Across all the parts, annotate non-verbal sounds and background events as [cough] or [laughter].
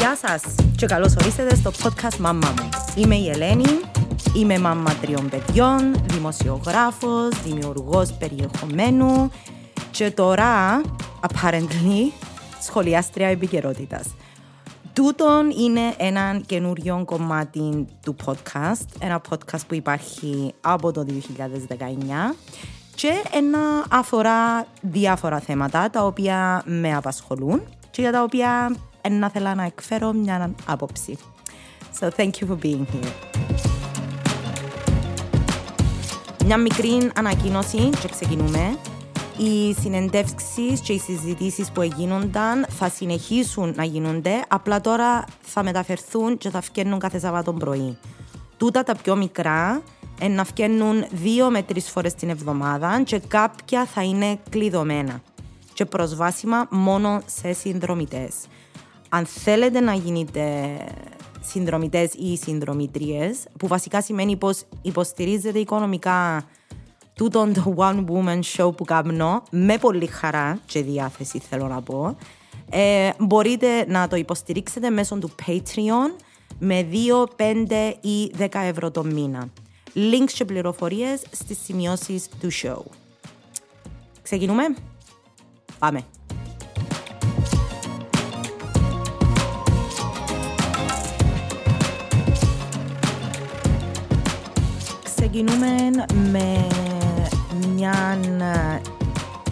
Γεια σας και καλώς ορίσατε στο podcast «Μαμά μου». Είμαι η Ελένη, είμαι μαμά τριών παιδιών, δημοσιογράφος, δημιουργός περιεχομένου και τώρα, apparently, σχολιάστρια επικαιρότητας. Τούτον είναι ένα καινούριο κομμάτι του podcast, ένα podcast που υπάρχει από το 2019 και ένα αφορά διάφορα θέματα τα οποία με απασχολούν και για τα οποία να θέλω να εκφέρω μια άποψη. So thank you for being here. Μια μικρή ανακοίνωση και ξεκινούμε. Οι συνεντεύξεις και οι συζητήσεις που έγιναν θα συνεχίσουν να γίνονται, απλά τώρα θα μεταφερθούν και θα βγαίνουν κάθε Σαββάτο πρωί. Τούτα τα πιο μικρά να βγαίνουν δύο με τρεις φορές την εβδομάδα και κάποια θα είναι κλειδωμένα και προσβάσιμα μόνο σε συνδρομητές αν θέλετε να γίνετε συνδρομητές ή συνδρομητρίε, που βασικά σημαίνει πως υποστηρίζετε οικονομικά τούτον το One Woman Show που κάνω, με πολύ χαρά και διάθεση θέλω να πω, ε, μπορείτε να το υποστηρίξετε μέσω του Patreon με 2, 5 ή 10 ευρώ το μήνα. Links και πληροφορίες στις σημειώσεις του show. Ξεκινούμε; Πάμε! Ξεκινούμε με μια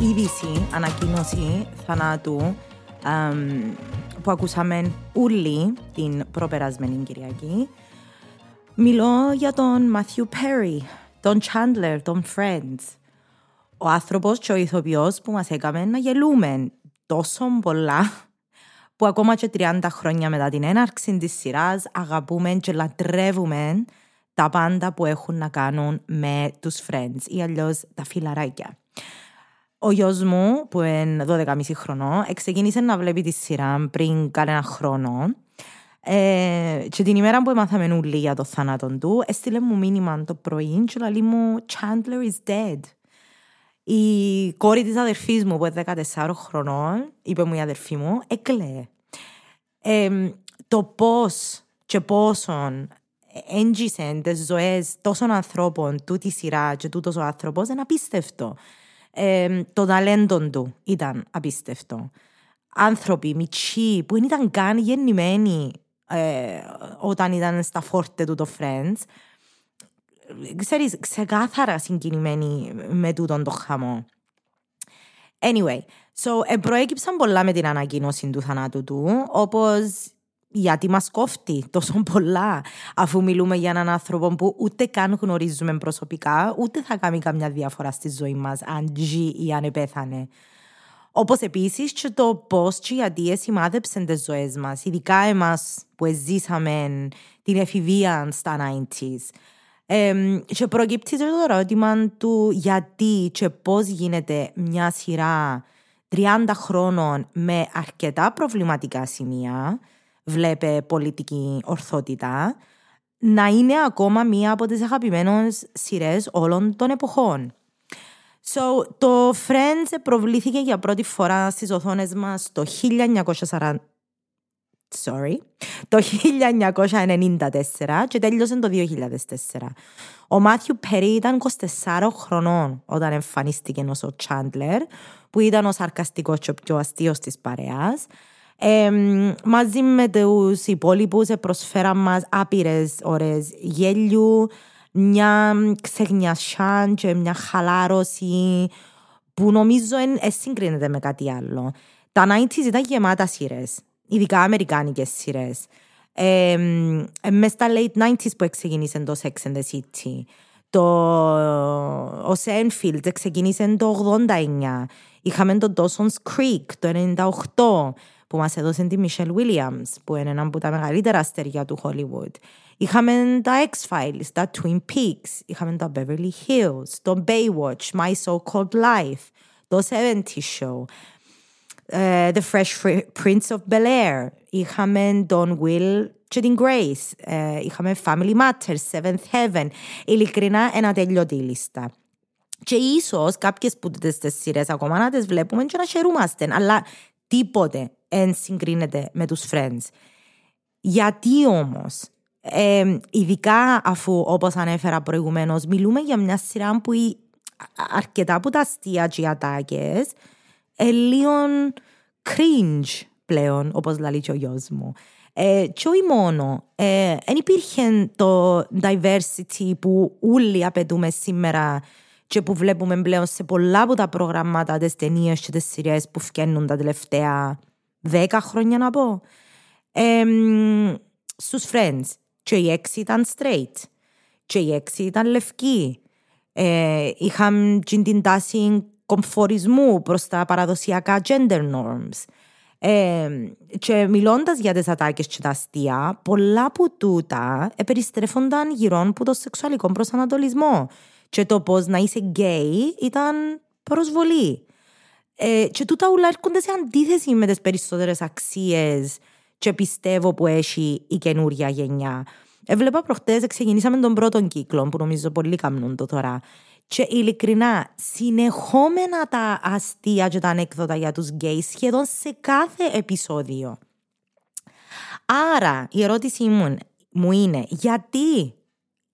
είδηση, ανακοίνωση θανάτου που ακούσαμε όλοι την προπερασμένη Κυριακή. Μιλώ για τον Μαθιού Πέρι, τον Chandler, τον Friends. Ο άνθρωπος και ο ηθοποιός που μας έκαμε να γελούμε τόσο πολλά που ακόμα και 30 χρόνια μετά την έναρξη της σειράς αγαπούμε και λατρεύουμε τα πάντα που έχουν να κάνουν με τους friends ή αλλιώς τα φιλαράκια. Ο γιος μου, που είναι 12,5 χρονών, ξεκίνησε να βλέπει τη σειρά πριν κανένα χρόνο. Ε, και την ημέρα που έμαθαμε όλοι για το θάνατο του, έστειλε μου μήνυμα το πρωί και λέει μου «Chandler is dead». Η κόρη της αδερφής μου, που είναι 14 χρονών, είπε μου η αδερφή μου, έκλαιε. Ε, το πώς και πόσον έντζησε τι ζωές τόσων ανθρώπων, τούτη σειρά και τούτος ο άνθρωπος, είναι απίστευτο. Ε, το ταλέντο του ήταν απίστευτο. Άνθρωποι, μητσί, που δεν ήταν καν γεννημένοι ε, όταν ήταν στα φόρτε του το Friends, ξέρεις, ξεκάθαρα συγκινημένοι με τούτον το χαμό. Anyway, so, ε, προέκυψαν πολλά με την ανακοίνωση του θανάτου του, όπως γιατί μας κόφτει τόσο πολλά αφού μιλούμε για έναν άνθρωπο που ούτε καν γνωρίζουμε προσωπικά ούτε θα κάνει καμιά διαφορά στη ζωή μας αν ζει ή αν επέθανε. Όπως επίσης και το πώς και γιατί σημάδεψαν τις ζωές μας, ειδικά εμάς που ζήσαμε την εφηβεία στα 90s. Ε, και προκύπτει το ερώτημα του γιατί και πώς γίνεται μια σειρά 30 χρόνων με αρκετά προβληματικά σημεία βλέπε πολιτική ορθότητα, να είναι ακόμα μία από τις αγαπημένες σειρές όλων των εποχών. So, το Friends προβλήθηκε για πρώτη φορά στις οθόνες μας το 1940... Sorry, το 1994 και τέλειωσε το 2004. Ο Μάθιου Περί ήταν 24 χρονών όταν εμφανίστηκε ως ο Chandler, που ήταν ο σαρκαστικός και ο πιο αστείος της παρέας. Ε, μαζί με τους υπόλοιπους προσφέραν μας άπειρες ώρε γέλιου, μια ξεγνιασιά και μια χαλάρωση που νομίζω δεν συγκρίνεται με κάτι άλλο. Τα 90s ήταν γεμάτα σειρές, ειδικά αμερικάνικες σειρές. Ε, μες στα late 90s που ξεκίνησε το Sex and the City. Το, ο Σένφιλτ ξεκίνησε το 89. Είχαμε το Dawson's Creek το 98 που μας έδωσε τη Michelle Williams, που είναι ένα από τα μεγαλύτερα αστέρια του Hollywood. Είχαμε τα X-Files, τα Twin Peaks, είχαμε τα Beverly Hills, το Baywatch, My So-Called Life, το 70 Show, uh, The Fresh Prince of Bel-Air, είχαμε τον Will και την Grace, uh, είχαμε Family Matters, Seventh Heaven, ειλικρινά ένα τελειωτή λίστα. Και ίσως κάποιες που τις σειρές ακόμα να τις βλέπουμε και να χαιρούμαστε, αλλά τίποτε εν συγκρίνεται με τους friends. Γιατί όμως, ε, ειδικά αφού όπως ανέφερα προηγουμένως, μιλούμε για μια σειρά που η, αρκετά από τα αστεία και οι ατάκες ε, λίγο cringe πλέον, όπως λέει και ο γιος μου. Ε, και όχι μόνο, δεν ε, υπήρχε το diversity που όλοι απαιτούμε σήμερα και που βλέπουμε πλέον σε πολλά από τα προγραμμάτα, τις ταινίες και τις σειρές που φκένουν τα τελευταία δέκα χρόνια να πω. Ε, στους Friends, και οι έξι ήταν straight, και οι έξι ήταν λευκοί. Ε, είχαν την τάση κομφορισμού προς τα παραδοσιακά gender norms. Ε, και μιλώντας για τις ατάκες και τα αστεία, πολλά από τούτα περιστρέφονταν γύρω από το σεξουαλικό προσανατολισμό. Και το πώς να είσαι γκέι ήταν προσβολή. Ε, και τούτα όλα έρχονται σε αντίθεση με τις περισσότερες αξίες και πιστεύω που έχει η καινούρια γενιά. Έβλεπα προχτές, ξεκινήσαμε τον πρώτο κύκλο, που νομίζω πολύ καμνούν το τώρα. Και ειλικρινά, συνεχόμενα τα αστεία και τα ανέκδοτα για τους γκέι σχεδόν σε κάθε επεισόδιο. Άρα, η ερώτησή μου, μου είναι, γιατί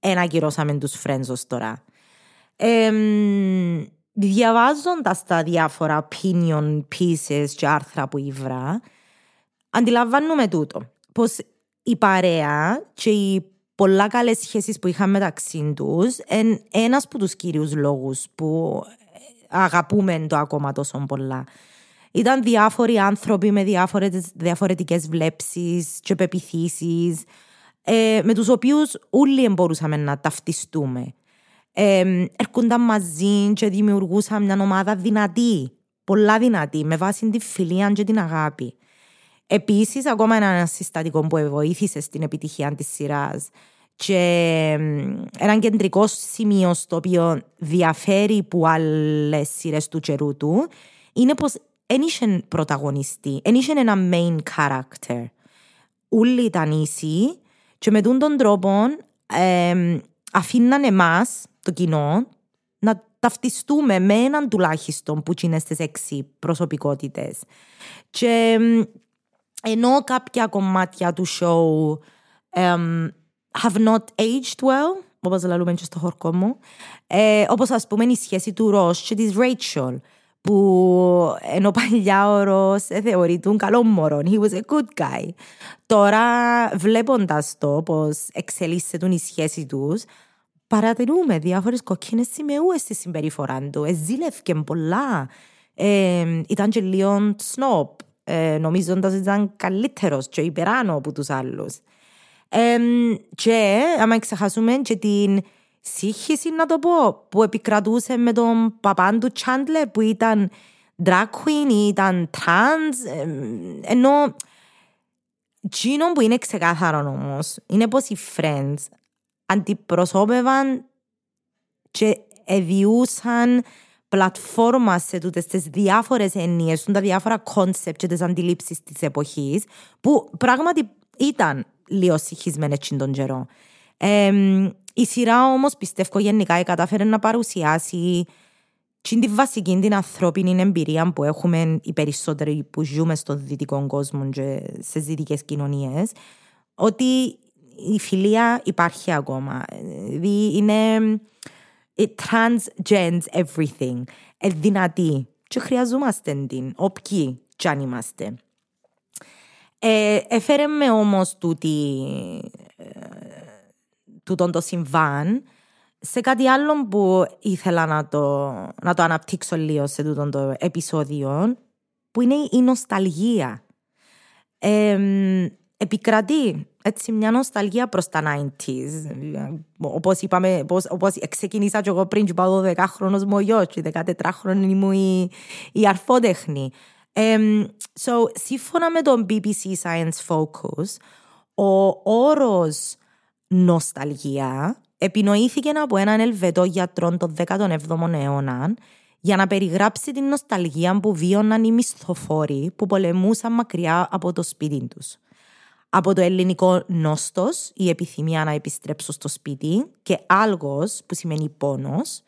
ενακυρώσαμε τους friends ως τώρα; Ε, διαβάζοντας τα διάφορα opinion pieces και άρθρα που ήβρα, αντιλαμβάνουμε τούτο. Πως η παρέα και οι πολλά καλές σχέσεις που είχαν μεταξύ τους είναι ένας από τους κύριους λόγους που αγαπούμε το ακόμα τόσο πολλά. Ήταν διάφοροι άνθρωποι με διάφορες, διαφορετικές βλέψεις και πεπιθήσεις ε, με τους οποίους όλοι μπορούσαμε να ταυτιστούμε. Ε, έρχονταν μαζί και δημιουργούσαν μια ομάδα δυνατή, πολλά δυνατή, με βάση τη φιλία και την αγάπη. Επίσης, ακόμα ένα συστατικό που βοήθησε στην επιτυχία της σειράς και ένα κεντρικό σημείο στο οποίο διαφέρει που άλλες σειρές του καιρού του είναι πως δεν είχε πρωταγωνιστή, δεν είχε ένα main character. Όλοι ήταν ίσοι και με τον τρόπο ε, αφήναν εμά, το κοινό, να ταυτιστούμε με έναν τουλάχιστον που είναι στις έξι προσωπικότητες. Και ενώ κάποια κομμάτια του show um, have not aged well, όπως λέμε και στο χορκό μου, ε, όπως ας πούμε η σχέση του Ρος και της Rachel, που ενώ παλιά ο Ρος ε, θεωρείται καλό μωρό, he was a good guy. Τώρα βλέποντας το πώς εξελίσσεται η σχέση τους, παρατηρούμε διάφορες κοκκίνες σημεούες στη συμπεριφορά του. Εζήλευκε πολλά. Ε, ήταν και λίγο σνόπ ε, νομίζοντας ότι ήταν καλύτερος και υπεράνω από τους άλλους. Ε, και άμα ξεχάσουμε και την σύγχυση να το πω που επικρατούσε με τον παπάν του Τσάντλε που ήταν drag queen ή ήταν trans ε, ενώ Τζείνο που είναι ξεκάθαρο όμως είναι πως οι Friends αντιπροσώπευαν και εδιούσαν πλατφόρμα σε τούτες τις διάφορες έννοιες, τα διάφορα concept και τις αντιλήψεις της εποχής, που πράγματι ήταν λίγο συγχυσμένες τον καιρό. Ε, η σειρά όμως πιστεύω γενικά κατάφερε να παρουσιάσει την βασική την ανθρώπινη εμπειρία που έχουμε οι περισσότεροι που ζούμε στον δυτικό κόσμο και σε δυτικές κοινωνίες, ότι η φιλία υπάρχει ακόμα. Δηλαδή είναι It transcends everything. Ε, δυνατή. Και χρειαζόμαστε την, όποιοι κι αν είμαστε. Ε, έφερε με όμως τούτη, ε, τούτον το συμβάν σε κάτι άλλο που ήθελα να το, να το αναπτύξω λίγο σε τούτον το επεισόδιο που είναι η νοσταλγία. Ε, επικρατεί έτσι μια νοσταλγία προς τα 90s. Όπως είπαμε, όπως, όπως ξεκίνησα και εγώ πριν και πάω 12 χρόνος μου ο γιος και 14 χρόνος ήμουν η, η αρφότεχνη. Um, so, σύμφωνα με τον BBC Science Focus, ο όρος νοσταλγία επινοήθηκε από έναν Ελβετό γιατρό τον 17ο αιώνα για να περιγράψει την νοσταλγία που βίωναν οι μισθοφόροι που πολεμούσαν μακριά από το σπίτι τους από το ελληνικό νόστος, η επιθυμία να επιστρέψω στο σπίτι και άλγος που σημαίνει πόνος.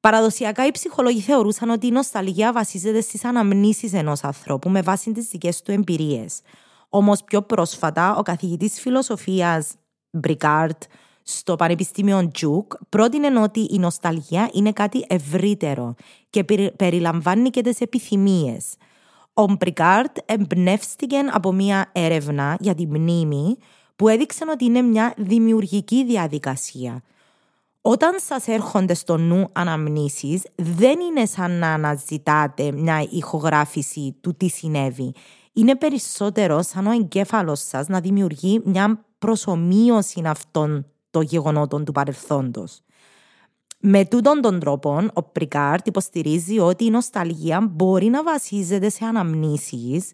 Παραδοσιακά οι ψυχολόγοι θεωρούσαν ότι η νοσταλγία βασίζεται στις αναμνήσεις ενός ανθρώπου με βάση τις δικές του εμπειρίες. Όμως πιο πρόσφατα ο καθηγητής φιλοσοφίας Μπρικάρτ στο Πανεπιστήμιο Τζουκ πρότεινε ότι η νοσταλγία είναι κάτι ευρύτερο και περιλαμβάνει και τις επιθυμίες. Ο Μπρικάρτ εμπνεύστηκε από μια έρευνα για τη μνήμη που έδειξε ότι είναι μια δημιουργική διαδικασία. Όταν σας έρχονται στο νου αναμνήσεις, δεν είναι σαν να αναζητάτε μια ηχογράφηση του τι συνέβη. Είναι περισσότερο σαν ο εγκέφαλος σας να δημιουργεί μια προσωμείωση αυτών των γεγονότων του παρελθόντος. Με τούτον τον τρόπο, ο Πρικάρτ υποστηρίζει ότι η νοσταλγία μπορεί να βασίζεται σε αναμνήσεις,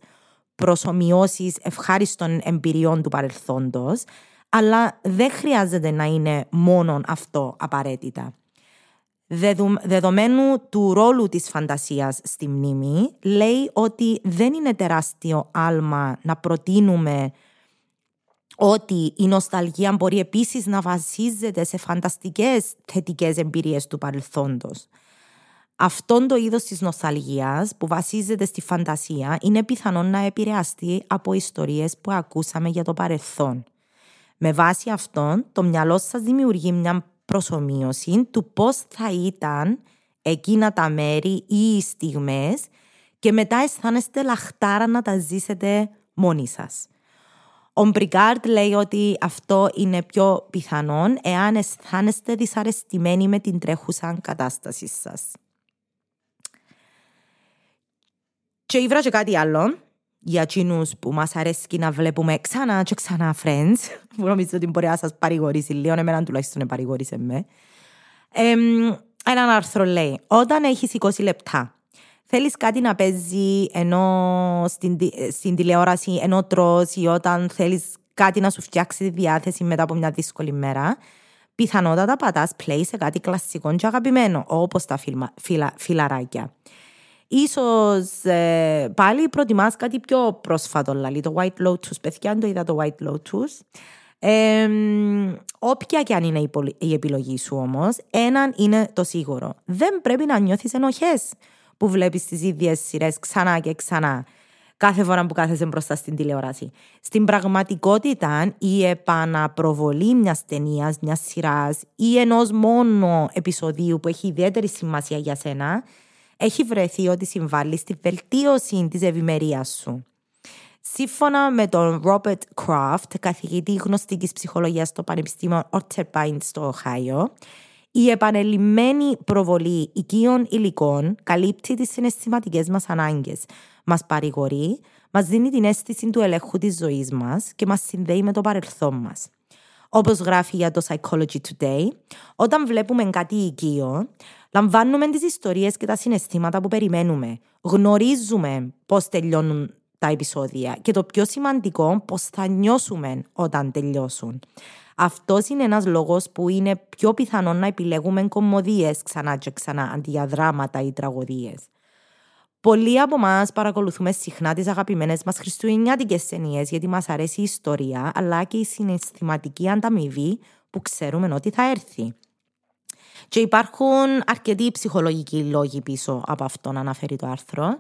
προσωμιώσεις ευχάριστων εμπειριών του παρελθόντος, αλλά δεν χρειάζεται να είναι μόνο αυτό απαραίτητα. Δεδομένου του ρόλου της φαντασίας στη μνήμη, λέει ότι δεν είναι τεράστιο άλμα να προτείνουμε ότι η νοσταλγία μπορεί επίσης να βασίζεται σε φανταστικές θετικές εμπειρίες του παρελθόντος. Αυτό το είδος της νοσταλγίας που βασίζεται στη φαντασία είναι πιθανόν να επηρεαστεί από ιστορίες που ακούσαμε για το παρελθόν. Με βάση αυτόν, το μυαλό σας δημιουργεί μια προσωμείωση του πώς θα ήταν εκείνα τα μέρη ή οι στιγμές και μετά αισθάνεστε λαχτάρα να τα ζήσετε μόνοι σας. Ο Μπριγκάρτ λέει ότι αυτό είναι πιο πιθανόν εάν αισθάνεστε δυσαρεστημένοι με την τρέχουσα κατάσταση σας. Και ήβρα και κάτι άλλο για εκείνους που μας αρέσει να βλέπουμε ξανά και ξανά Friends, [laughs] που νομίζω ότι μπορεί να σας παρηγορήσει λίγο, εμένα τουλάχιστον παρηγορήσε με. Ε, έναν άρθρο λέει, όταν έχεις 20 λεπτά, θέλεις κάτι να παίζει ενώ στην, στην τηλεόραση, ενώ τρως ή όταν θέλεις κάτι να σου φτιάξει τη διάθεση μετά από μια δύσκολη μέρα, πιθανότατα πατάς play σε κάτι κλασικό και αγαπημένο, όπως τα φιλμα, φυλα, φιλαράκια. Ίσως ε, πάλι προτιμάς κάτι πιο πρόσφατο, δηλαδή το White Lotus. Παιδιά, αν το είδα το White Lotus. Ε, όποια και αν είναι η επιλογή σου όμως, έναν είναι το σίγουρο. Δεν πρέπει να νιώθεις ενοχές που βλέπεις τις ίδιες σειρές ξανά και ξανά κάθε φορά που κάθεσαι μπροστά στην τηλεόραση. Στην πραγματικότητα, η επαναπροβολή μιας ταινίας, μιας σειράς ή ενός μόνο επεισοδίου που έχει ιδιαίτερη σημασία για σένα, έχει βρεθεί ότι συμβάλλει στη βελτίωση της ευημερίας σου. Σύμφωνα με τον Robert Kraft, καθηγητή γνωστικής ψυχολογίας στο Πανεπιστήμιο Otterbein στο Οχάιο, η επανελειμμένη προβολή οικείων υλικών καλύπτει τις συναισθηματικές μας ανάγκες, μας παρηγορεί, μας δίνει την αίσθηση του ελέγχου της ζωής μας και μας συνδέει με το παρελθόν μας. Όπως γράφει για το Psychology Today, όταν βλέπουμε κάτι οικείο, λαμβάνουμε τις ιστορίες και τα συναισθήματα που περιμένουμε. Γνωρίζουμε πώς τελειώνουν τα επεισόδια και το πιο σημαντικό, πώς θα νιώσουμε όταν τελειώσουν. Αυτός είναι ένας λόγος που είναι πιο πιθανό να επιλέγουμε κομμωδίες ξανά και ξανά αντί για δράματα ή τραγωδίες. Πολλοί από εμάς παρακολουθούμε συχνά τις αγαπημένες μας χριστουγεννιάτικες ταινίες γιατί μας αρέσει η ιστορία αλλά και η συναισθηματική ανταμοιβή που ξέρουμε ότι θα έρθει. Και υπάρχουν αρκετοί ψυχολογικοί λόγοι πίσω από αυτό να αναφέρει το άρθρο.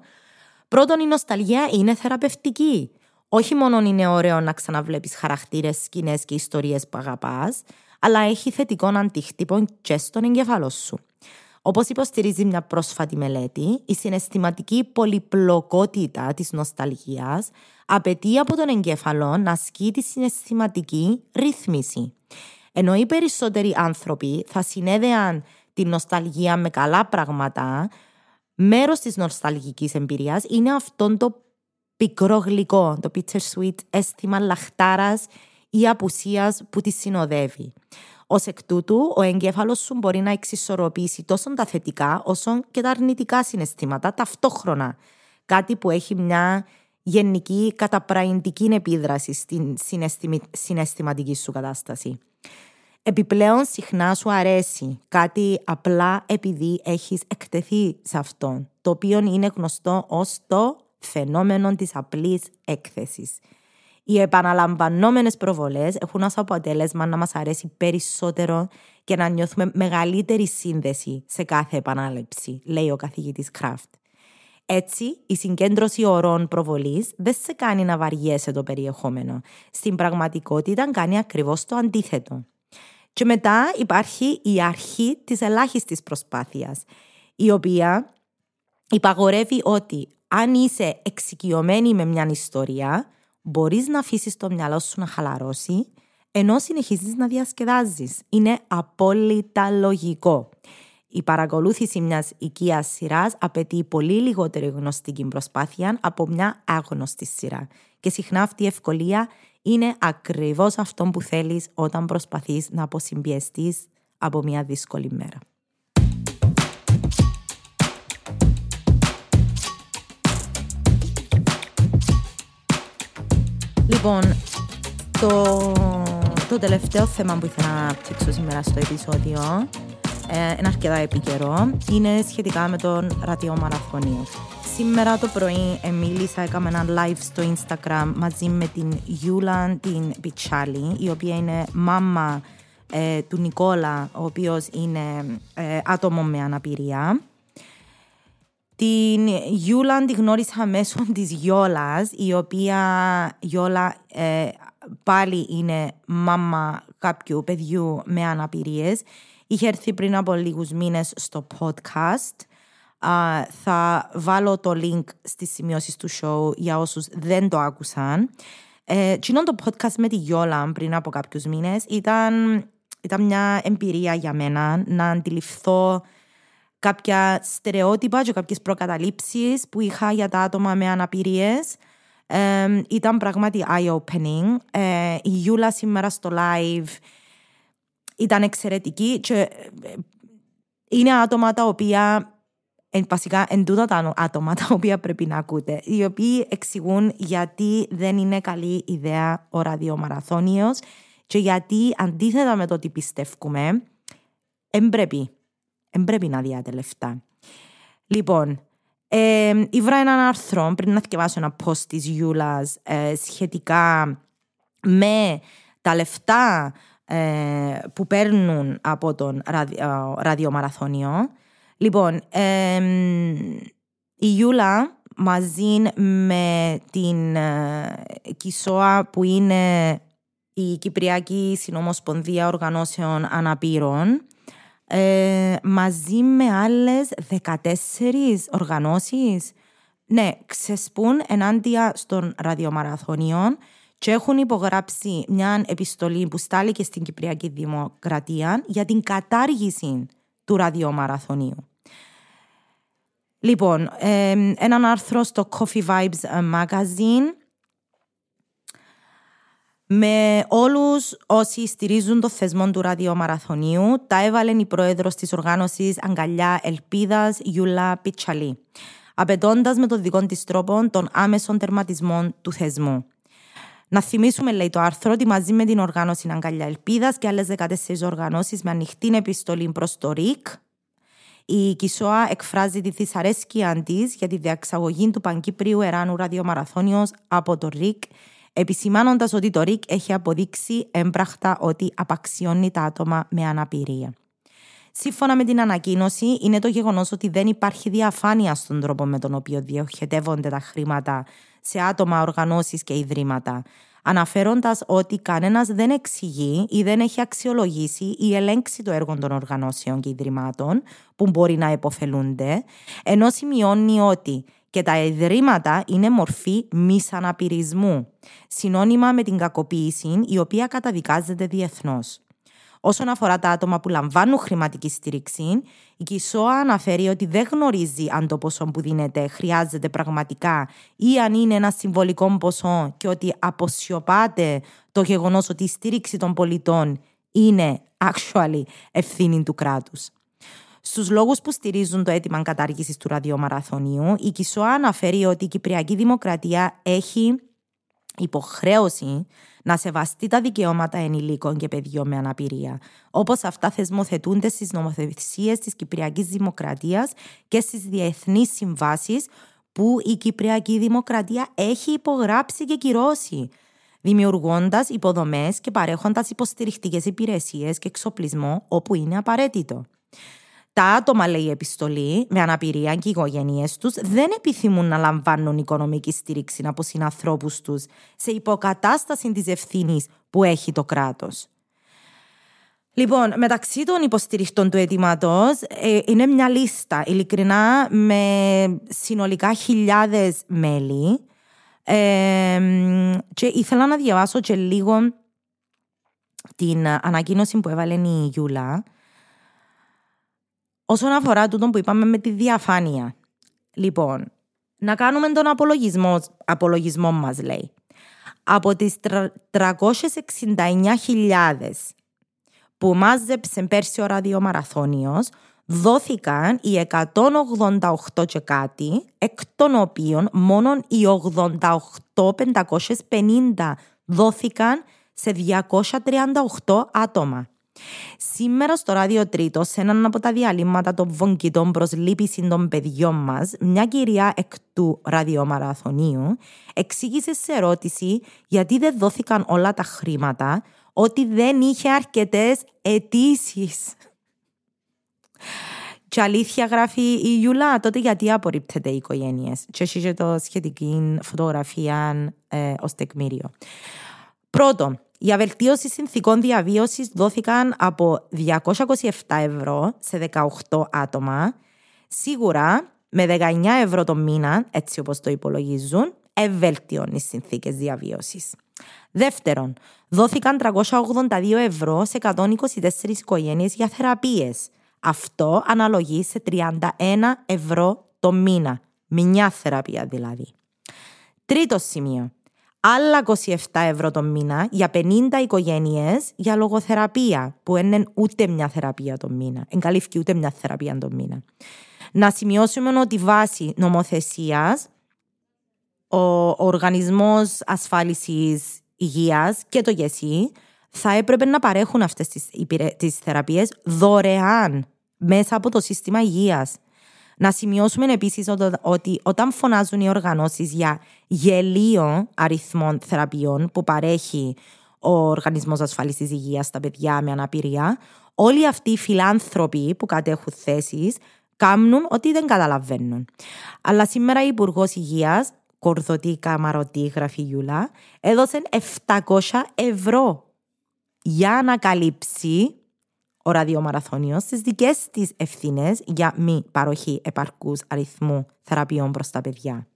Πρώτον, η νοσταλγία είναι θεραπευτική. Όχι μόνο είναι ωραίο να ξαναβλέπεις χαρακτήρες, σκηνές και ιστορίες που αγαπάς, αλλά έχει θετικό αντίκτυπο και στον εγκεφάλο σου. Όπως υποστηρίζει μια πρόσφατη μελέτη, η συναισθηματική πολυπλοκότητα της νοσταλγίας απαιτεί από τον εγκέφαλο να ασκεί τη συναισθηματική ρύθμιση. Ενώ οι περισσότεροι άνθρωποι θα συνέδεαν την νοσταλγία με καλά πράγματα, μέρος της νοσταλγικής εμπειρίας είναι αυτόν το πικρό γλυκό, το bitter sweet αίσθημα λαχτάρας ή απουσίας που τη συνοδεύει. Ω εκ τούτου, ο εγκέφαλος σου μπορεί να εξισορροπήσει τόσο τα θετικά όσο και τα αρνητικά συναισθήματα ταυτόχρονα. Κάτι που έχει μια γενική καταπραϊντική επίδραση στην συναισθηματική σου κατάσταση. Επιπλέον συχνά σου αρέσει κάτι απλά επειδή έχεις εκτεθεί σε αυτό, το οποίο είναι γνωστό ως το φαινόμενο της απλής έκθεσης. Οι επαναλαμβανόμενες προβολές έχουν ως αποτέλεσμα να μας αρέσει περισσότερο και να νιώθουμε μεγαλύτερη σύνδεση σε κάθε επανάληψη, λέει ο καθηγητής Κράφτ. Έτσι, η συγκέντρωση ορών προβολής δεν σε κάνει να βαριέσαι το περιεχόμενο. Στην πραγματικότητα κάνει ακριβώς το αντίθετο. Και μετά υπάρχει η αρχή της ελάχιστης προσπάθειας, η οποία υπαγορεύει ότι αν είσαι εξοικειωμένη με μια ιστορία, μπορείς να αφήσεις το μυαλό σου να χαλαρώσει, ενώ συνεχίζεις να διασκεδάζεις. Είναι απόλυτα λογικό. Η παρακολούθηση μιας οικίας σειράς απαιτεί πολύ λιγότερη γνωστική προσπάθεια από μια άγνωστη σειρά. Και συχνά αυτή η ευκολία είναι ακριβώς αυτό που θέλεις όταν προσπαθείς να αποσυμπιεστείς από μια δύσκολη μέρα. Λοιπόν, το, το τελευταίο θέμα που ήθελα να αναπτύξω σήμερα στο επεισόδιο ε, είναι αρκετά επικαιρό, είναι σχετικά με τον ραδιομαραθώνιο. Σήμερα το πρωί μίλησα, έκανα ένα live στο Instagram μαζί με την Γιούλα την Πιτσάλη, η οποία είναι μάμα ε, του Νικόλα, ο οποίος είναι ε, άτομο με αναπηρία. Την Γιούλα τη γνώρισα μέσω [laughs] της Γιόλας, η οποία Γιόλα ε, πάλι είναι μάμα κάποιου παιδιού με αναπηρίες. Είχε έρθει πριν από λίγους μήνες στο podcast θα βάλω το link στις σημειώσεις του show για όσους δεν το άκουσαν. Ε, το podcast με τη Γιόλα πριν από κάποιους μήνες ήταν, ήταν μια εμπειρία για μένα να αντιληφθώ κάποια στερεότυπα και κάποιες προκαταλήψεις που είχα για τα άτομα με αναπηρίες. Ε, ήταν πράγματι eye-opening. Ε, η Γιούλα σήμερα στο live ήταν εξαιρετική και ε, είναι άτομα τα οποία εν, βασικά εν τούτα τα άτομα τα οποία πρέπει να ακούτε, οι οποίοι εξηγούν γιατί δεν είναι καλή ιδέα ο ραδιομαραθώνιος και γιατί αντίθετα με το ότι πιστεύουμε, δεν πρέπει, πρέπει να διάτε λεφτά. Λοιπόν, ε, ήβρα έναν άρθρο πριν να διαβάσω ένα post της Γιούλας ε, σχετικά με τα λεφτά ε, που παίρνουν από τον ραδιομαραθώνιο Λοιπόν, η Γιούλα μαζί με την ε, Κισόα που είναι η Κυπριακή Συνομοσπονδία Οργανώσεων Αναπήρων ε, μαζί με άλλες 14 οργανώσεις ναι, ξεσπούν ενάντια στον ραδιομαραθωνίων και έχουν υπογράψει μια επιστολή που στάληκε στην Κυπριακή Δημοκρατία για την κατάργηση του ραδιομαραθωνίου. Λοιπόν, ε, έναν άρθρο στο Coffee Vibes Magazine με όλους όσοι στηρίζουν το θεσμό του ραδιομαραθωνίου τα έβαλε η πρόεδρος της οργάνωσης Αγκαλιά Ελπίδας Γιούλα Πιτσαλή απαιτώντας με τον δικό της τρόπο τον άμεσον τερματισμό του θεσμού. Να θυμίσουμε, λέει το άρθρο, ότι μαζί με την οργάνωση Αγκαλιά Ελπίδας και άλλες 14 οργανώσεις με ανοιχτή επιστολή προς το ΡΙΚ, η Κισόα εκφράζει τη δυσαρέσκεια της για τη διαξαγωγή του Παγκύπριου Εράνου Ραδιομαραθώνιος από το ΡΙΚ, επισημάνοντας ότι το ΡΙΚ έχει αποδείξει έμπραχτα ότι απαξιώνει τα άτομα με αναπηρία. Σύμφωνα με την ανακοίνωση, είναι το γεγονός ότι δεν υπάρχει διαφάνεια στον τρόπο με τον οποίο διοχετεύονται τα χρήματα σε άτομα, οργανώσεις και ιδρύματα, αναφέροντας ότι κανένας δεν εξηγεί ή δεν έχει αξιολογήσει ή ελέγξει το έργο των οργανώσεων και ιδρυμάτων που μπορεί να υποφελούνται, ενώ σημειώνει ότι και τα ιδρύματα είναι μορφή μης αναπηρισμού, συνώνυμα με την κακοποίηση η οποία καταδικάζεται διεθνώς. Όσον αφορά τα άτομα που λαμβάνουν χρηματική στήριξη, η Κισόα αναφέρει ότι δεν γνωρίζει αν το ποσό που δίνεται χρειάζεται πραγματικά ή αν είναι ένα συμβολικό ποσό και ότι αποσιωπάται το γεγονός ότι η στήριξη των πολιτών είναι actually ευθύνη του κράτους. Στους λόγους που στηρίζουν το αίτημα κατάργησης του ραδιομαραθωνίου, η Κισόα αναφέρει ότι η Κυπριακή Δημοκρατία έχει υποχρέωση να σεβαστεί τα δικαιώματα ενηλίκων και παιδιών με αναπηρία, όπως αυτά θεσμοθετούνται στις νομοθεσίες της Κυπριακής Δημοκρατίας και στις διεθνείς συμβάσεις που η Κυπριακή Δημοκρατία έχει υπογράψει και κυρώσει, δημιουργώντας υποδομές και παρέχοντας υποστηρικτικές υπηρεσίες και εξοπλισμό όπου είναι απαραίτητο. Τα άτομα, λέει η επιστολή, με αναπηρία και οι οικογένειές τους δεν επιθυμούν να λαμβάνουν οικονομική στήριξη από συνανθρώπους τους σε υποκατάσταση της ευθύνης που έχει το κράτος. Λοιπόν, μεταξύ των υποστηριχτών του αιτήματος ε, είναι μια λίστα, ειλικρινά, με συνολικά χιλιάδες μέλη. Ε, και ήθελα να διαβάσω και λίγο την ανακοίνωση που έβαλε η Γιούλα όσον αφορά τούτο που είπαμε με τη διαφάνεια. Λοιπόν, να κάνουμε τον απολογισμό, απολογισμό μας λέει. Από τις 369.000 που μάζεψε πέρσι ο ραδιομαραθώνιος, δόθηκαν οι 188 και κάτι, εκ των οποίων μόνο οι 88.550 δόθηκαν σε 238 άτομα. Σήμερα στο ράδιο Τρίτο, σε έναν από τα διαλύματα των βογγητών προς λύπηση των παιδιών μας, μια κυρία εκ του ραδιομαραθωνίου εξήγησε σε ερώτηση γιατί δεν δόθηκαν όλα τα χρήματα, ότι δεν είχε αρκετές αιτήσεις. Και αλήθεια γράφει η Ιουλά, τότε γιατί απορρίπτεται οι οικογένειε. Και έχει το σχετική φωτογραφία ε, ως τεκμήριο. Πρώτον, για βελτίωση συνθήκων διαβίωσης δόθηκαν από 227 ευρώ σε 18 άτομα. Σίγουρα με 19 ευρώ το μήνα, έτσι όπως το υπολογίζουν, ευέλτιον οι συνθήκες διαβίωσης. Δεύτερον, δόθηκαν 382 ευρώ σε 124 οικογένειες για θεραπείες. Αυτό αναλογεί σε 31 ευρώ το μήνα. Μια θεραπεία δηλαδή. Τρίτο σημείο άλλα 27 ευρώ το μήνα για 50 οικογένειες για λογοθεραπεία, που είναι ούτε μια θεραπεία το μήνα. Εγκαλύφθηκε ούτε μια θεραπεία το μήνα. Να σημειώσουμε ότι βάσει νομοθεσίας ο Οργανισμός Ασφάλισης Υγείας και το ΓΕΣΥ θα έπρεπε να παρέχουν αυτές τις, τις θεραπείες δωρεάν μέσα από το σύστημα υγείας. Να σημειώσουμε επίσης ότι όταν φωνάζουν οι οργανώσεις για γελίο αριθμό θεραπείων που παρέχει ο Οργανισμός Ασφάλιση Υγείας στα παιδιά με αναπηρία, όλοι αυτοί οι φιλάνθρωποι που κατέχουν θέσεις κάνουν ότι δεν καταλαβαίνουν. Αλλά σήμερα η Υπουργός Υγείας, κορδωτή καμαρωτή, γραφή Γιούλα, έδωσε 700 ευρώ για να καλύψει ο ραδιομαραθώνιος στι δικές της ευθύνες για μη παροχή επαρκούς αριθμού θεραπείων προς τα παιδιά.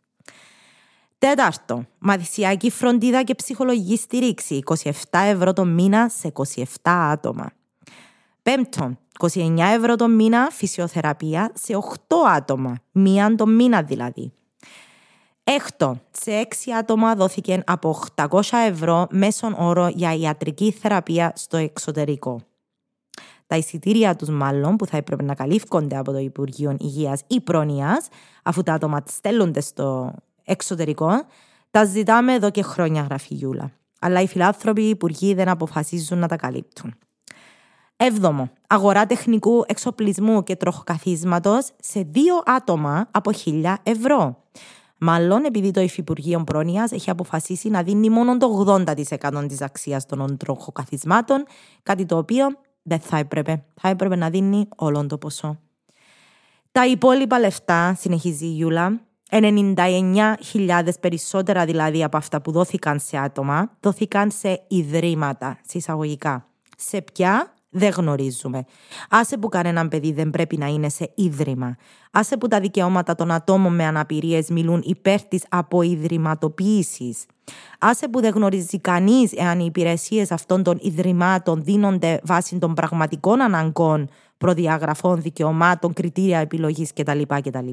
Τέταρτο, μαθησιακή φροντίδα και ψυχολογική στήριξη, 27 ευρώ το μήνα σε 27 άτομα. Πέμπτο, 29 ευρώ το μήνα φυσιοθεραπεία σε 8 άτομα, μία το μήνα δηλαδή. Έκτο, σε 6 άτομα δόθηκε από 800 ευρώ μέσον όρο για ιατρική θεραπεία στο εξωτερικό τα εισιτήρια τους, μάλλον, που θα έπρεπε να καλύφκονται από το Υπουργείο Υγείας ή Πρόνοιας, αφού τα άτομα στέλνονται στο εξωτερικό, τα ζητάμε εδώ και χρόνια γραφειούλα. Αλλά οι φιλάνθρωποι οι υπουργοί δεν αποφασίζουν να τα καλύπτουν. Έβδομο, αγορά τεχνικού εξοπλισμού και τροχοκαθίσματος σε δύο άτομα από χίλια ευρώ. Μάλλον επειδή το Υφυπουργείο Πρόνοιας έχει αποφασίσει να δίνει μόνο το 80% της αξίας των τροχοκαθισμάτων, κάτι το οποίο δεν θα έπρεπε. Θα έπρεπε να δίνει όλο το ποσό. Τα υπόλοιπα λεφτά, συνεχίζει η Γιούλα, 99.000 περισσότερα δηλαδή από αυτά που δόθηκαν σε άτομα, δόθηκαν σε ιδρύματα, συσσαγωγικά. Σε ποια δεν γνωρίζουμε. Άσε που κανέναν παιδί δεν πρέπει να είναι σε ίδρυμα. Άσε που τα δικαιώματα των ατόμων με αναπηρίες μιλούν υπέρ της αποϊδρυματοποίησης. Άσε που δεν γνωρίζει κανείς εάν οι υπηρεσίες αυτών των ιδρυμάτων δίνονται βάσει των πραγματικών αναγκών, προδιαγραφών, δικαιωμάτων, κριτήρια επιλογής κτλ. κτλ.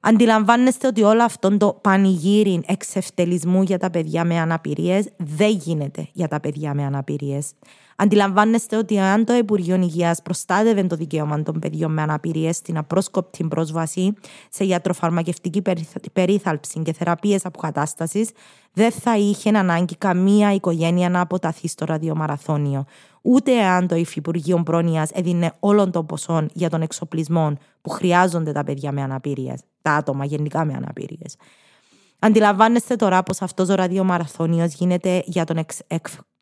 Αντιλαμβάνεστε ότι όλο αυτό το πανηγύρι εξευτελισμού για τα παιδιά με αναπηρίες δεν γίνεται για τα παιδιά με αναπηρίες. Αντιλαμβάνεστε ότι αν το Υπουργείο Υγείας προστάτευε το δικαίωμα των παιδιών με αναπηρίες στην απρόσκοπτη πρόσβαση σε ιατροφαρμακευτική περίθαλψη και θεραπείες αποκατάστασης, δεν θα είχε ανάγκη καμία οικογένεια να αποταθεί στο ραδιομαραθώνιο. Ούτε αν το Υφυπουργείο Πρόνοια έδινε όλων των ποσών για τον εξοπλισμό που χρειάζονται τα παιδιά με αναπηρίες, τα άτομα γενικά με αναπηρίες. Αντιλαμβάνεστε τώρα πως αυτός ο ραδιομαραθώνιος γίνεται για τον εξ,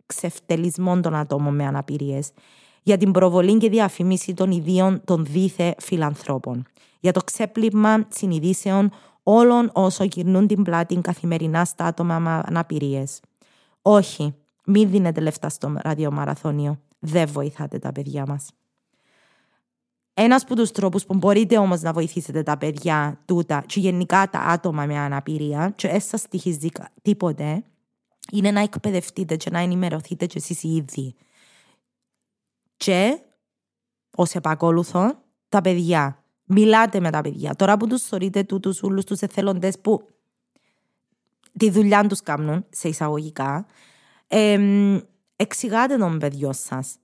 εξευτελισμό των ατόμων με αναπηρίες. για την προβολή και διαφήμιση των ιδίων των δίθε φιλανθρώπων, για το ξέπλυμα συνειδήσεων όλων όσων γυρνούν την πλάτη καθημερινά στα άτομα με αναπηρίες. Όχι, μην δίνετε λεφτά στο ραδιομαραθώνιο. Δεν βοηθάτε τα παιδιά μας. Ένας από τους τρόπους που μπορείτε όμως να βοηθήσετε τα παιδιά τούτα και γενικά τα άτομα με αναπηρία, και δεν σας τυχίζει τίποτε, είναι να εκπαιδευτείτε και να ενημερωθείτε και εσείς οι ίδιοι. Και ως επακόλουθο, τα παιδιά. Μιλάτε με τα παιδιά. Τώρα που τους θεωρείτε τούτους όλου τους εθελοντές που τη δουλειά τους κάνουν, σε εισαγωγικά, ε, εξηγάτε τον παιδιός σας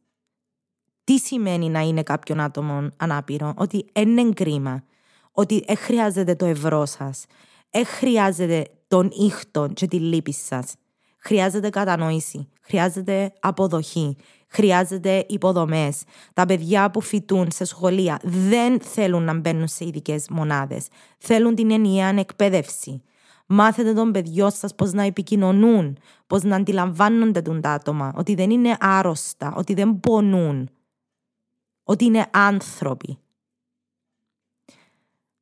τι σημαίνει να είναι κάποιον άτομο ανάπηρο, ότι είναι κρίμα, ότι δεν χρειάζεται το ευρώ σας, δεν χρειάζεται τον ήχτο και τη λύπη σας. Χρειάζεται κατανόηση, χρειάζεται αποδοχή, χρειάζεται υποδομές. Τα παιδιά που φοιτούν σε σχολεία δεν θέλουν να μπαίνουν σε ειδικές μονάδες. Θέλουν την ενιαία εκπαίδευση. Μάθετε των παιδιών σας πώς να επικοινωνούν, πώς να αντιλαμβάνονται τον άτομα, ότι δεν είναι άρρωστα, ότι δεν πονούν, ότι είναι άνθρωποι.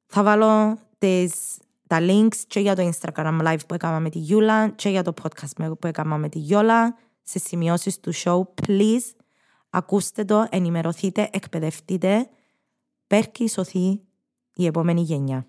Θα βάλω τις, τα links και για το Instagram live που έκανα με τη Γιούλα και για το podcast που έκανα με τη Γιόλα σε σημειώσεις του show. Please, ακούστε το, ενημερωθείτε, εκπαιδευτείτε. Πέρκει σωθεί η επόμενη γενιά.